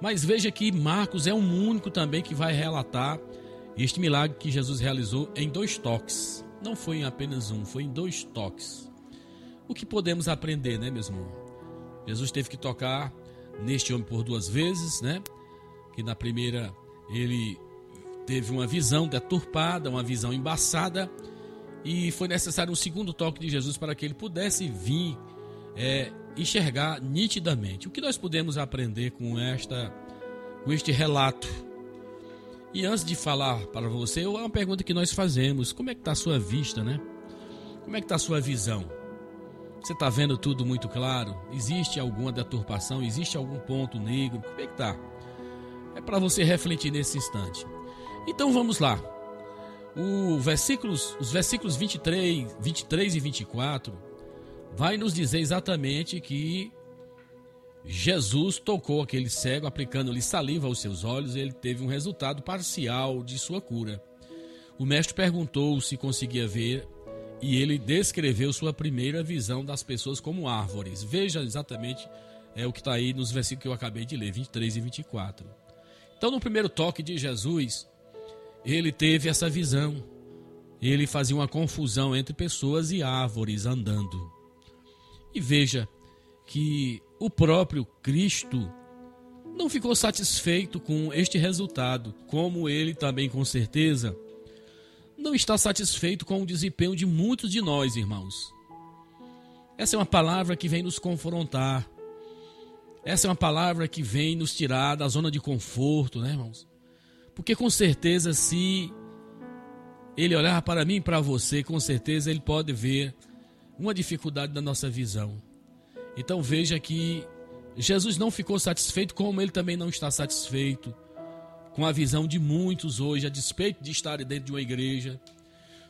Mas veja que Marcos é um único também que vai relatar este milagre que Jesus realizou em dois toques. Não foi em apenas um, foi em dois toques. O que podemos aprender, né, meu irmão? Jesus teve que tocar neste homem por duas vezes, né? Que na primeira ele teve uma visão deturpada, uma visão embaçada, e foi necessário um segundo toque de Jesus para que ele pudesse vir é, enxergar nitidamente. O que nós podemos aprender com esta com este relato? E antes de falar para você, é uma pergunta que nós fazemos: como é que está a sua vista, né? Como é que está a sua visão? Você está vendo tudo muito claro? Existe alguma deturpação? Existe algum ponto negro? Como é que está? É para você refletir nesse instante. Então vamos lá. O versículos, os versículos 23, 23 e 24 vai nos dizer exatamente que Jesus tocou aquele cego, aplicando-lhe saliva aos seus olhos, e ele teve um resultado parcial de sua cura. O mestre perguntou se conseguia ver, e ele descreveu sua primeira visão das pessoas como árvores. Veja exatamente é o que está aí nos versículos que eu acabei de ler, 23 e 24. Então, no primeiro toque de Jesus, ele teve essa visão. Ele fazia uma confusão entre pessoas e árvores andando. E veja que o próprio Cristo não ficou satisfeito com este resultado, como ele também com certeza não está satisfeito com o desempenho de muitos de nós, irmãos. Essa é uma palavra que vem nos confrontar. Essa é uma palavra que vem nos tirar da zona de conforto, né, irmãos? Porque com certeza, se ele olhar para mim e para você, com certeza ele pode ver uma dificuldade da nossa visão. Então veja que Jesus não ficou satisfeito, como ele também não está satisfeito com a visão de muitos hoje, a despeito de estarem dentro de uma igreja,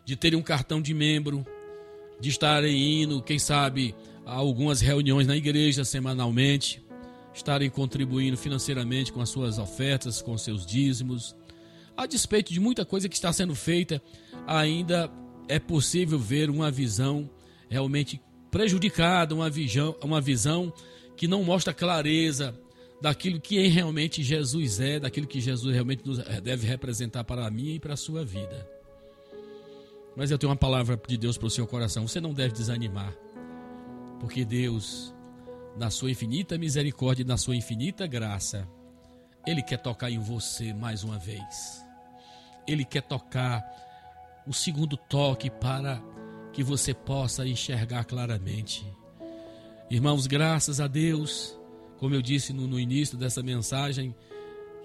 de terem um cartão de membro, de estarem indo, quem sabe, a algumas reuniões na igreja semanalmente, estarem contribuindo financeiramente com as suas ofertas, com seus dízimos. A despeito de muita coisa que está sendo feita, ainda é possível ver uma visão realmente prejudicada, uma visão, uma visão que não mostra clareza daquilo que realmente Jesus é, daquilo que Jesus realmente nos deve representar para mim e para a sua vida. Mas eu tenho uma palavra de Deus para o seu coração. Você não deve desanimar, porque Deus, na sua infinita misericórdia e na sua infinita graça, Ele quer tocar em você mais uma vez. Ele quer tocar um segundo toque para que você possa enxergar claramente. Irmãos, graças a Deus, como eu disse no, no início dessa mensagem,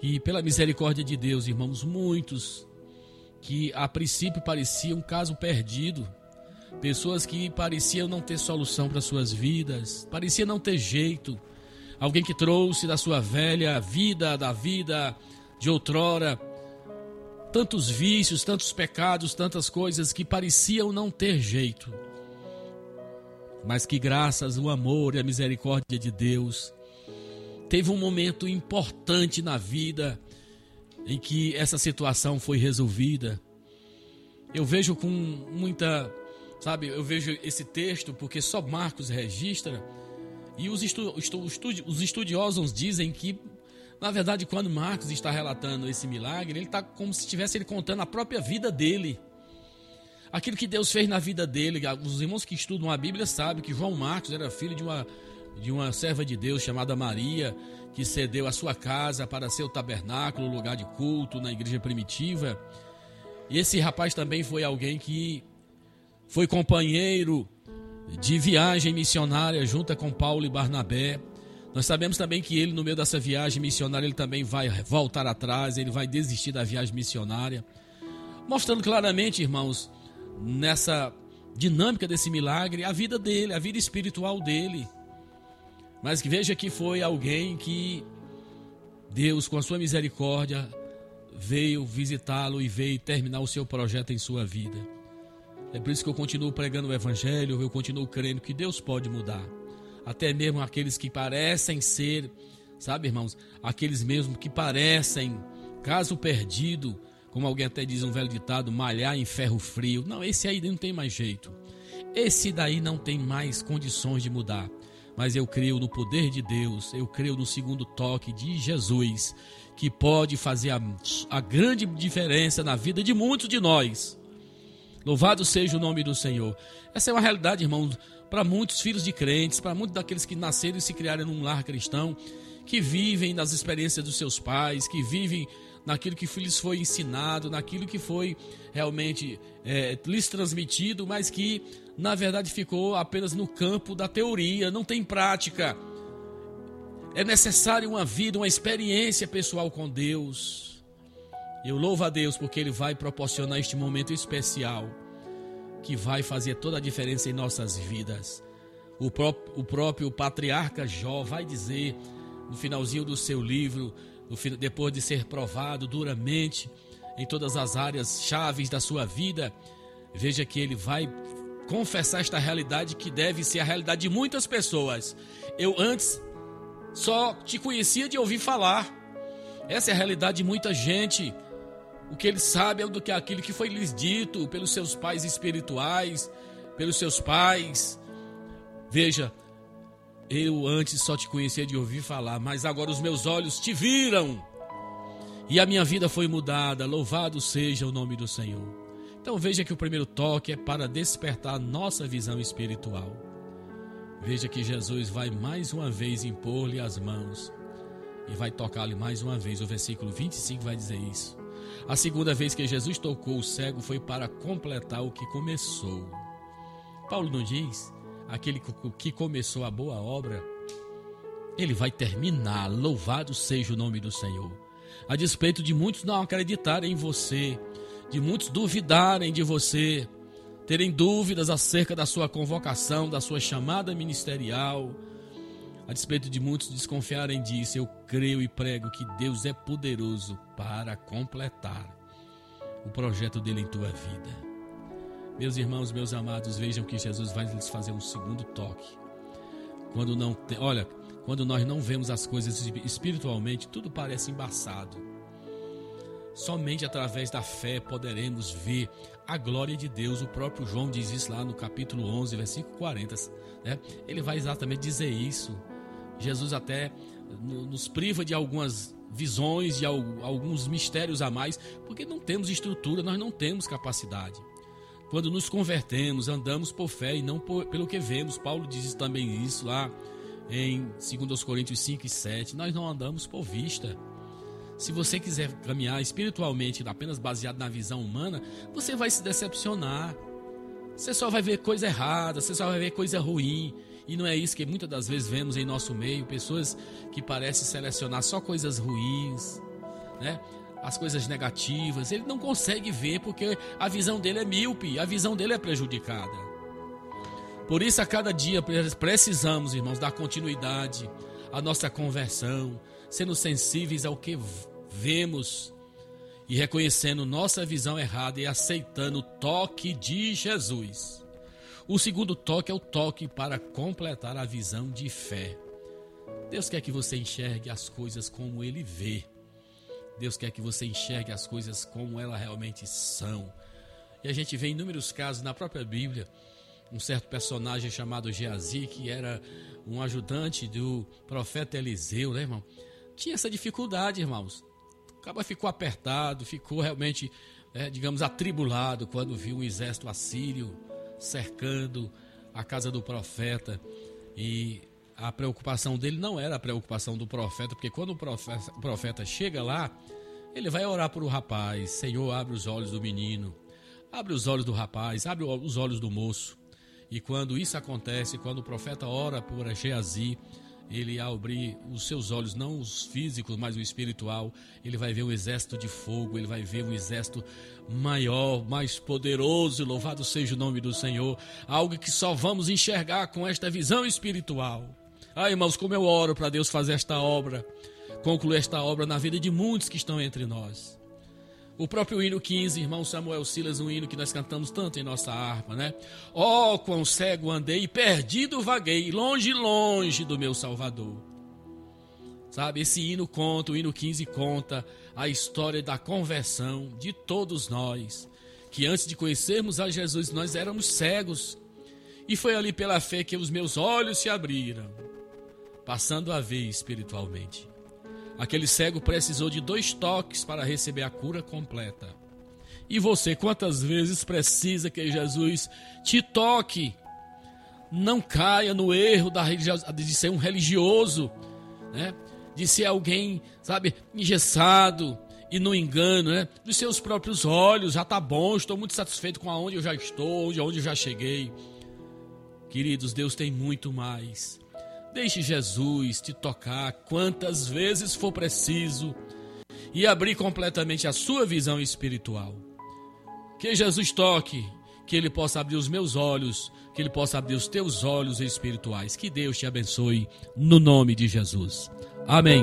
e pela misericórdia de Deus, irmãos, muitos que a princípio pareciam um caso perdido, pessoas que pareciam não ter solução para suas vidas, parecia não ter jeito, alguém que trouxe da sua velha vida, da vida de outrora, tantos vícios, tantos pecados, tantas coisas que pareciam não ter jeito, mas que graças ao amor e à misericórdia de Deus, teve um momento importante na vida em que essa situação foi resolvida. Eu vejo com muita, sabe, eu vejo esse texto porque só Marcos registra e os, estu, estu, os estudiosos dizem que, na verdade, quando Marcos está relatando esse milagre, ele está como se estivesse ele contando a própria vida dele. Aquilo que Deus fez na vida dele. Os irmãos que estudam a Bíblia sabem que João Marcos era filho de uma de uma serva de Deus chamada Maria, que cedeu a sua casa para ser o tabernáculo, lugar de culto na igreja primitiva. E esse rapaz também foi alguém que foi companheiro de viagem missionária junto com Paulo e Barnabé. Nós sabemos também que ele, no meio dessa viagem missionária, ele também vai voltar atrás, ele vai desistir da viagem missionária. Mostrando claramente, irmãos, nessa dinâmica desse milagre, a vida dele, a vida espiritual dele. Mas veja que foi alguém que Deus, com a sua misericórdia, veio visitá-lo e veio terminar o seu projeto em sua vida. É por isso que eu continuo pregando o Evangelho, eu continuo crendo que Deus pode mudar. Até mesmo aqueles que parecem ser, sabe, irmãos, aqueles mesmo que parecem caso perdido, como alguém até diz um velho ditado, malhar em ferro frio. Não, esse aí não tem mais jeito. Esse daí não tem mais condições de mudar mas eu creio no poder de Deus, eu creio no segundo toque de Jesus, que pode fazer a, a, grande diferença na vida de muitos de nós. Louvado seja o nome do Senhor. Essa é uma realidade, irmão, para muitos filhos de crentes, para muitos daqueles que nasceram e se criaram num lar cristão, que vivem nas experiências dos seus pais, que vivem naquilo que lhes foi ensinado, naquilo que foi realmente é, lhes transmitido, mas que na verdade ficou apenas no campo da teoria, não tem prática. É necessário uma vida, uma experiência pessoal com Deus. Eu louvo a Deus porque Ele vai proporcionar este momento especial que vai fazer toda a diferença em nossas vidas. O próprio, o próprio patriarca Jó vai dizer no finalzinho do seu livro, depois de ser provado duramente em todas as áreas chaves da sua vida, veja que ele vai confessar esta realidade que deve ser a realidade de muitas pessoas. Eu antes só te conhecia de ouvir falar. Essa é a realidade de muita gente. O que ele sabe é do que aquilo que foi lhes dito pelos seus pais espirituais, pelos seus pais. Veja, eu antes só te conhecia de ouvir falar, mas agora os meus olhos te viram. E a minha vida foi mudada. Louvado seja o nome do Senhor. Então veja que o primeiro toque é para despertar nossa visão espiritual. Veja que Jesus vai mais uma vez impor-lhe as mãos e vai tocar-lhe mais uma vez. O versículo 25 vai dizer isso. A segunda vez que Jesus tocou o cego foi para completar o que começou. Paulo não diz? Aquele que começou a boa obra, ele vai terminar. Louvado seja o nome do Senhor. A despeito de muitos não acreditarem em você, de muitos duvidarem de você, terem dúvidas acerca da sua convocação, da sua chamada ministerial, a despeito de muitos desconfiarem disso, eu creio e prego que Deus é poderoso para completar o projeto dele em tua vida. Meus irmãos, meus amados, vejam que Jesus vai lhes fazer um segundo toque. Quando não tem, olha, quando nós não vemos as coisas espiritualmente, tudo parece embaçado. Somente através da fé poderemos ver a glória de Deus. O próprio João diz isso lá no capítulo 11, versículo 40. Né? Ele vai exatamente dizer isso. Jesus até nos priva de algumas visões, de alguns mistérios a mais, porque não temos estrutura, nós não temos capacidade. Quando nos convertemos, andamos por fé e não por, pelo que vemos. Paulo diz também isso lá em 2 Coríntios 5 e 7. Nós não andamos por vista. Se você quiser caminhar espiritualmente apenas baseado na visão humana, você vai se decepcionar. Você só vai ver coisa errada, você só vai ver coisa ruim. E não é isso que muitas das vezes vemos em nosso meio, pessoas que parecem selecionar só coisas ruins, né? As coisas negativas, ele não consegue ver porque a visão dele é míope, a visão dele é prejudicada. Por isso, a cada dia precisamos, irmãos, dar continuidade à nossa conversão, sendo sensíveis ao que vemos e reconhecendo nossa visão errada e aceitando o toque de Jesus. O segundo toque é o toque para completar a visão de fé. Deus quer que você enxergue as coisas como Ele vê. Deus quer que você enxergue as coisas como elas realmente são. E a gente vê inúmeros casos na própria Bíblia. Um certo personagem chamado Geazi, que era um ajudante do profeta Eliseu, né, irmão? Tinha essa dificuldade, irmãos. Acaba ficou apertado, ficou realmente, é, digamos, atribulado quando viu um exército assírio cercando a casa do profeta. E a preocupação dele não era a preocupação do profeta, porque quando o profeta, o profeta chega lá, ele vai orar para o rapaz: Senhor, abre os olhos do menino, abre os olhos do rapaz, abre os olhos do moço. E quando isso acontece, quando o profeta ora por Geazi, ele abrir os seus olhos, não os físicos, mas o espiritual, ele vai ver um exército de fogo, ele vai ver um exército maior, mais poderoso, louvado seja o nome do Senhor, algo que só vamos enxergar com esta visão espiritual. Ah, irmãos, como eu oro para Deus fazer esta obra, concluir esta obra na vida de muitos que estão entre nós. O próprio hino 15, irmão Samuel Silas, um hino que nós cantamos tanto em nossa harpa, né? Oh, quão cego andei perdido vaguei, longe, longe do meu Salvador. Sabe, esse hino conta, o hino 15 conta a história da conversão de todos nós, que antes de conhecermos a Jesus nós éramos cegos, e foi ali pela fé que os meus olhos se abriram, passando a ver espiritualmente. Aquele cego precisou de dois toques para receber a cura completa. E você, quantas vezes precisa que Jesus te toque? Não caia no erro de ser um religioso, né? de ser alguém, sabe, engessado e no engano, né? Dos seus próprios olhos, já tá bom, estou muito satisfeito com aonde eu já estou, de onde eu já cheguei. Queridos, Deus tem muito mais. Deixe Jesus te tocar quantas vezes for preciso e abrir completamente a sua visão espiritual. Que Jesus toque, que Ele possa abrir os meus olhos, que Ele possa abrir os teus olhos espirituais. Que Deus te abençoe no nome de Jesus. Amém.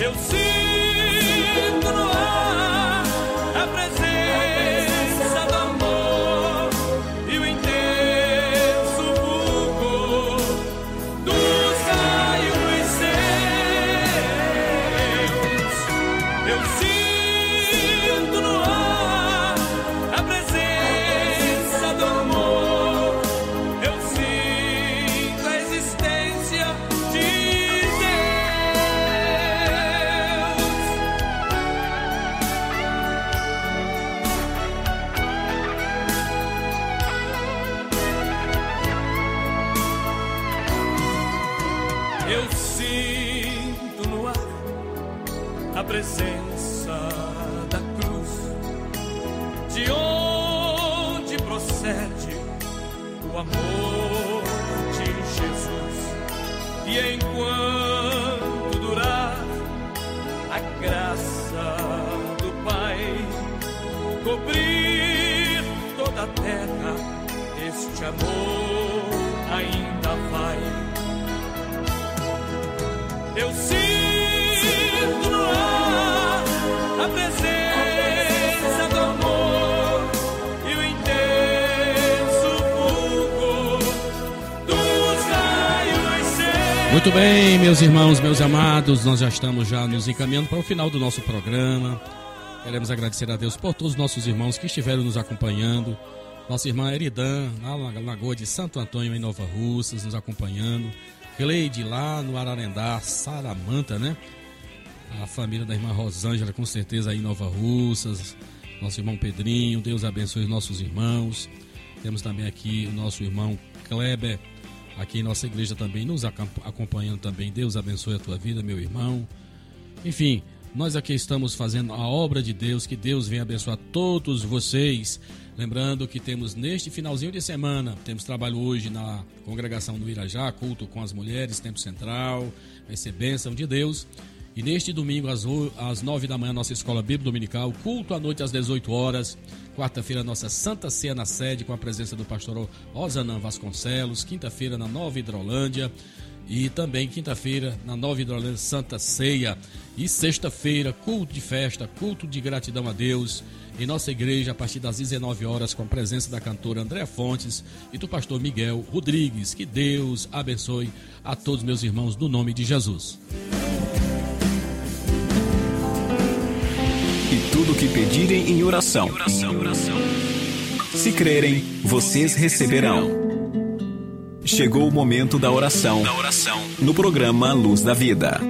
Eu sinto Muito bem, meus irmãos, meus amados, nós já estamos já nos encaminhando para o final do nosso programa. Queremos agradecer a Deus por todos os nossos irmãos que estiveram nos acompanhando. Nossa irmã Eridan, na Lagoa de Santo Antônio, em Nova Russas, nos acompanhando. Cleide, lá no Ararendá, Saramanta, né? A família da irmã Rosângela, com certeza, aí em Nova Russas. Nosso irmão Pedrinho, Deus abençoe os nossos irmãos. Temos também aqui o nosso irmão Kleber, aqui em nossa igreja também, nos acom- acompanhando também. Deus abençoe a tua vida, meu irmão. Enfim, nós aqui estamos fazendo a obra de Deus, que Deus venha abençoar todos vocês. Lembrando que temos neste finalzinho de semana, temos trabalho hoje na congregação do Irajá, culto com as mulheres, tempo central, vai ser bênção de Deus. E neste domingo, às, às 9 da manhã, nossa escola bíblica dominical, culto à noite às 18 horas. Quarta-feira, nossa Santa Ceia na sede, com a presença do pastor Osanã Vasconcelos. Quinta-feira, na Nova Hidrolândia. E também quinta-feira, na Nova Hidrolândia, Santa Ceia. E sexta-feira, culto de festa, culto de gratidão a Deus. Em nossa igreja, a partir das 19 horas, com a presença da cantora Andréa Fontes e do pastor Miguel Rodrigues. Que Deus abençoe a todos meus irmãos, no nome de Jesus. O que pedirem em oração. Se crerem, vocês receberão. Chegou o momento da oração. No programa Luz da Vida.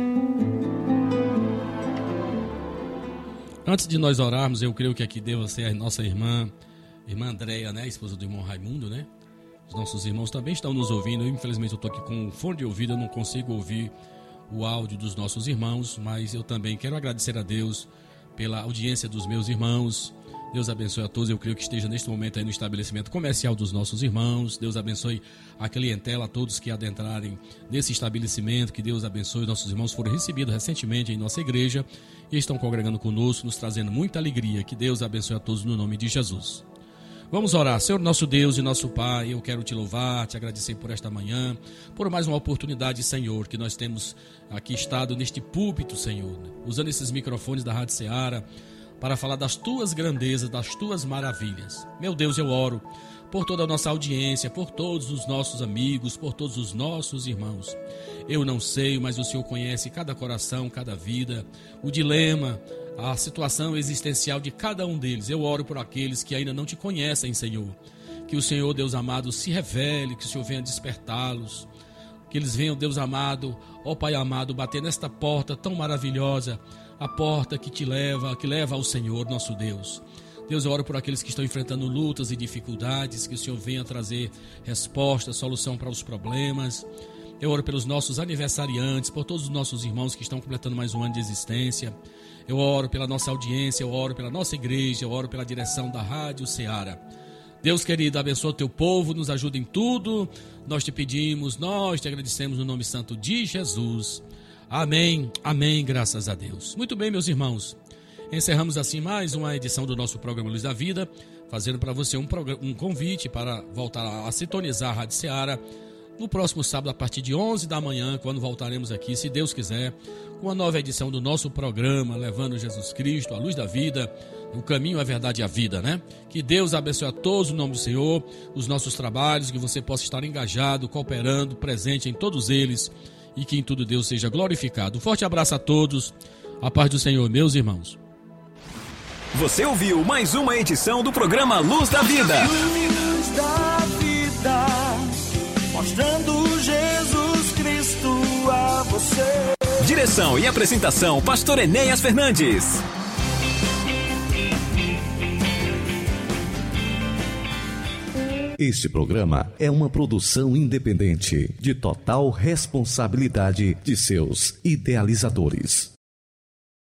Antes de nós orarmos, eu creio que aqui deva ser a nossa irmã, irmã Andréia, né? Esposa do irmão Raimundo, né? Os nossos irmãos também estão nos ouvindo. Infelizmente, eu estou aqui com um fone de ouvido, eu não consigo ouvir o áudio dos nossos irmãos, mas eu também quero agradecer a Deus pela audiência dos meus irmãos. Deus abençoe a todos. Eu creio que esteja neste momento aí no estabelecimento comercial dos nossos irmãos. Deus abençoe a clientela, a todos que adentrarem nesse estabelecimento. Que Deus abençoe. Nossos irmãos foram recebidos recentemente em nossa igreja e estão congregando conosco, nos trazendo muita alegria. Que Deus abençoe a todos no nome de Jesus. Vamos orar. Senhor nosso Deus e nosso Pai, eu quero te louvar, te agradecer por esta manhã, por mais uma oportunidade, Senhor, que nós temos aqui estado neste púlpito, Senhor, usando esses microfones da Rádio Ceará para falar das tuas grandezas, das tuas maravilhas. Meu Deus, eu oro por toda a nossa audiência, por todos os nossos amigos, por todos os nossos irmãos. Eu não sei, mas o Senhor conhece cada coração, cada vida, o dilema, a situação existencial de cada um deles. Eu oro por aqueles que ainda não te conhecem, Senhor. Que o Senhor, Deus amado, se revele, que o Senhor venha despertá-los. Que eles venham, Deus amado, ó Pai amado, bater nesta porta tão maravilhosa, a porta que te leva, que leva ao Senhor, nosso Deus. Deus, eu oro por aqueles que estão enfrentando lutas e dificuldades, que o Senhor venha trazer resposta, solução para os problemas. Eu oro pelos nossos aniversariantes, por todos os nossos irmãos que estão completando mais um ano de existência. Eu oro pela nossa audiência, eu oro pela nossa igreja, eu oro pela direção da Rádio Ceará. Deus querido, abençoa o teu povo, nos ajuda em tudo. Nós te pedimos, nós te agradecemos no nome santo de Jesus. Amém, amém, graças a Deus. Muito bem, meus irmãos. Encerramos assim mais uma edição do nosso programa Luz da Vida, fazendo para você um, um convite para voltar a, a sintonizar a Rádio Ceará no próximo sábado, a partir de 11 da manhã, quando voltaremos aqui, se Deus quiser, com uma nova edição do nosso programa, levando Jesus Cristo, a luz da vida, o caminho, a verdade e a vida, né? Que Deus abençoe a todos no nome do Senhor, os nossos trabalhos, que você possa estar engajado, cooperando, presente em todos eles e que em tudo Deus seja glorificado. Um forte abraço a todos, a paz do Senhor, meus irmãos. Você ouviu mais uma edição do programa Luz da Vida. Luz da vida, mostrando Jesus Cristo a você. Direção e apresentação, Pastor Enéas Fernandes. Este programa é uma produção independente de total responsabilidade de seus idealizadores.